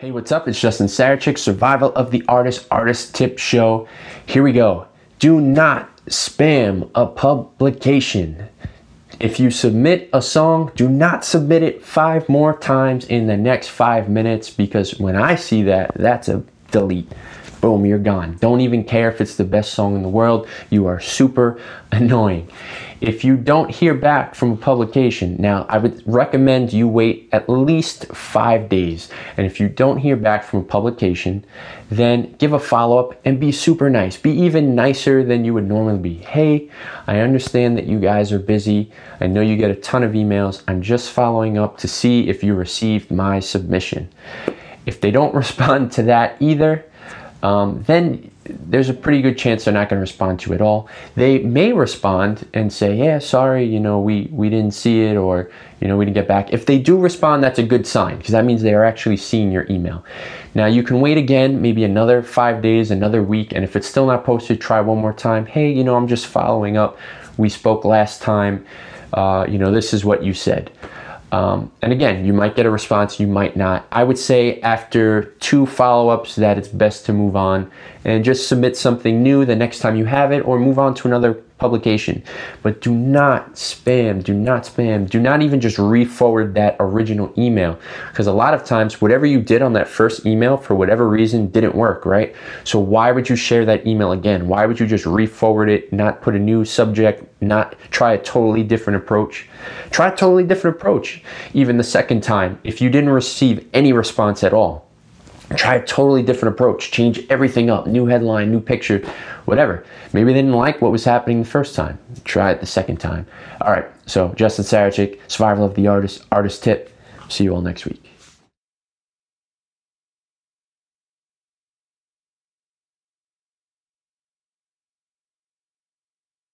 Hey, what's up? It's Justin Sarachik, Survival of the Artist Artist Tip Show. Here we go. Do not spam a publication. If you submit a song, do not submit it five more times in the next five minutes because when I see that, that's a delete. Boom, you're gone. Don't even care if it's the best song in the world. You are super annoying. If you don't hear back from a publication, now I would recommend you wait at least five days. And if you don't hear back from a publication, then give a follow up and be super nice. Be even nicer than you would normally be. Hey, I understand that you guys are busy. I know you get a ton of emails. I'm just following up to see if you received my submission. If they don't respond to that either, um, then there's a pretty good chance they're not going to respond to it at all. They may respond and say, "Yeah, sorry, you know, we we didn't see it, or you know, we didn't get back." If they do respond, that's a good sign because that means they are actually seeing your email. Now you can wait again, maybe another five days, another week, and if it's still not posted, try one more time. Hey, you know, I'm just following up. We spoke last time. Uh, you know, this is what you said. Um, and again, you might get a response, you might not. I would say after two follow ups that it's best to move on and just submit something new the next time you have it or move on to another publication. But do not spam, do not spam, do not even just re forward that original email. Because a lot of times, whatever you did on that first email for whatever reason didn't work, right? So why would you share that email again? Why would you just re forward it, not put a new subject, not try a totally different approach? Try a totally different approach even the second time if you didn't receive any response at all try a totally different approach. Change everything up. New headline new picture whatever. Maybe they didn't like what was happening the first time. Try it the second time. All right. So justin sarachik survival of the artist artist tip. See you all next week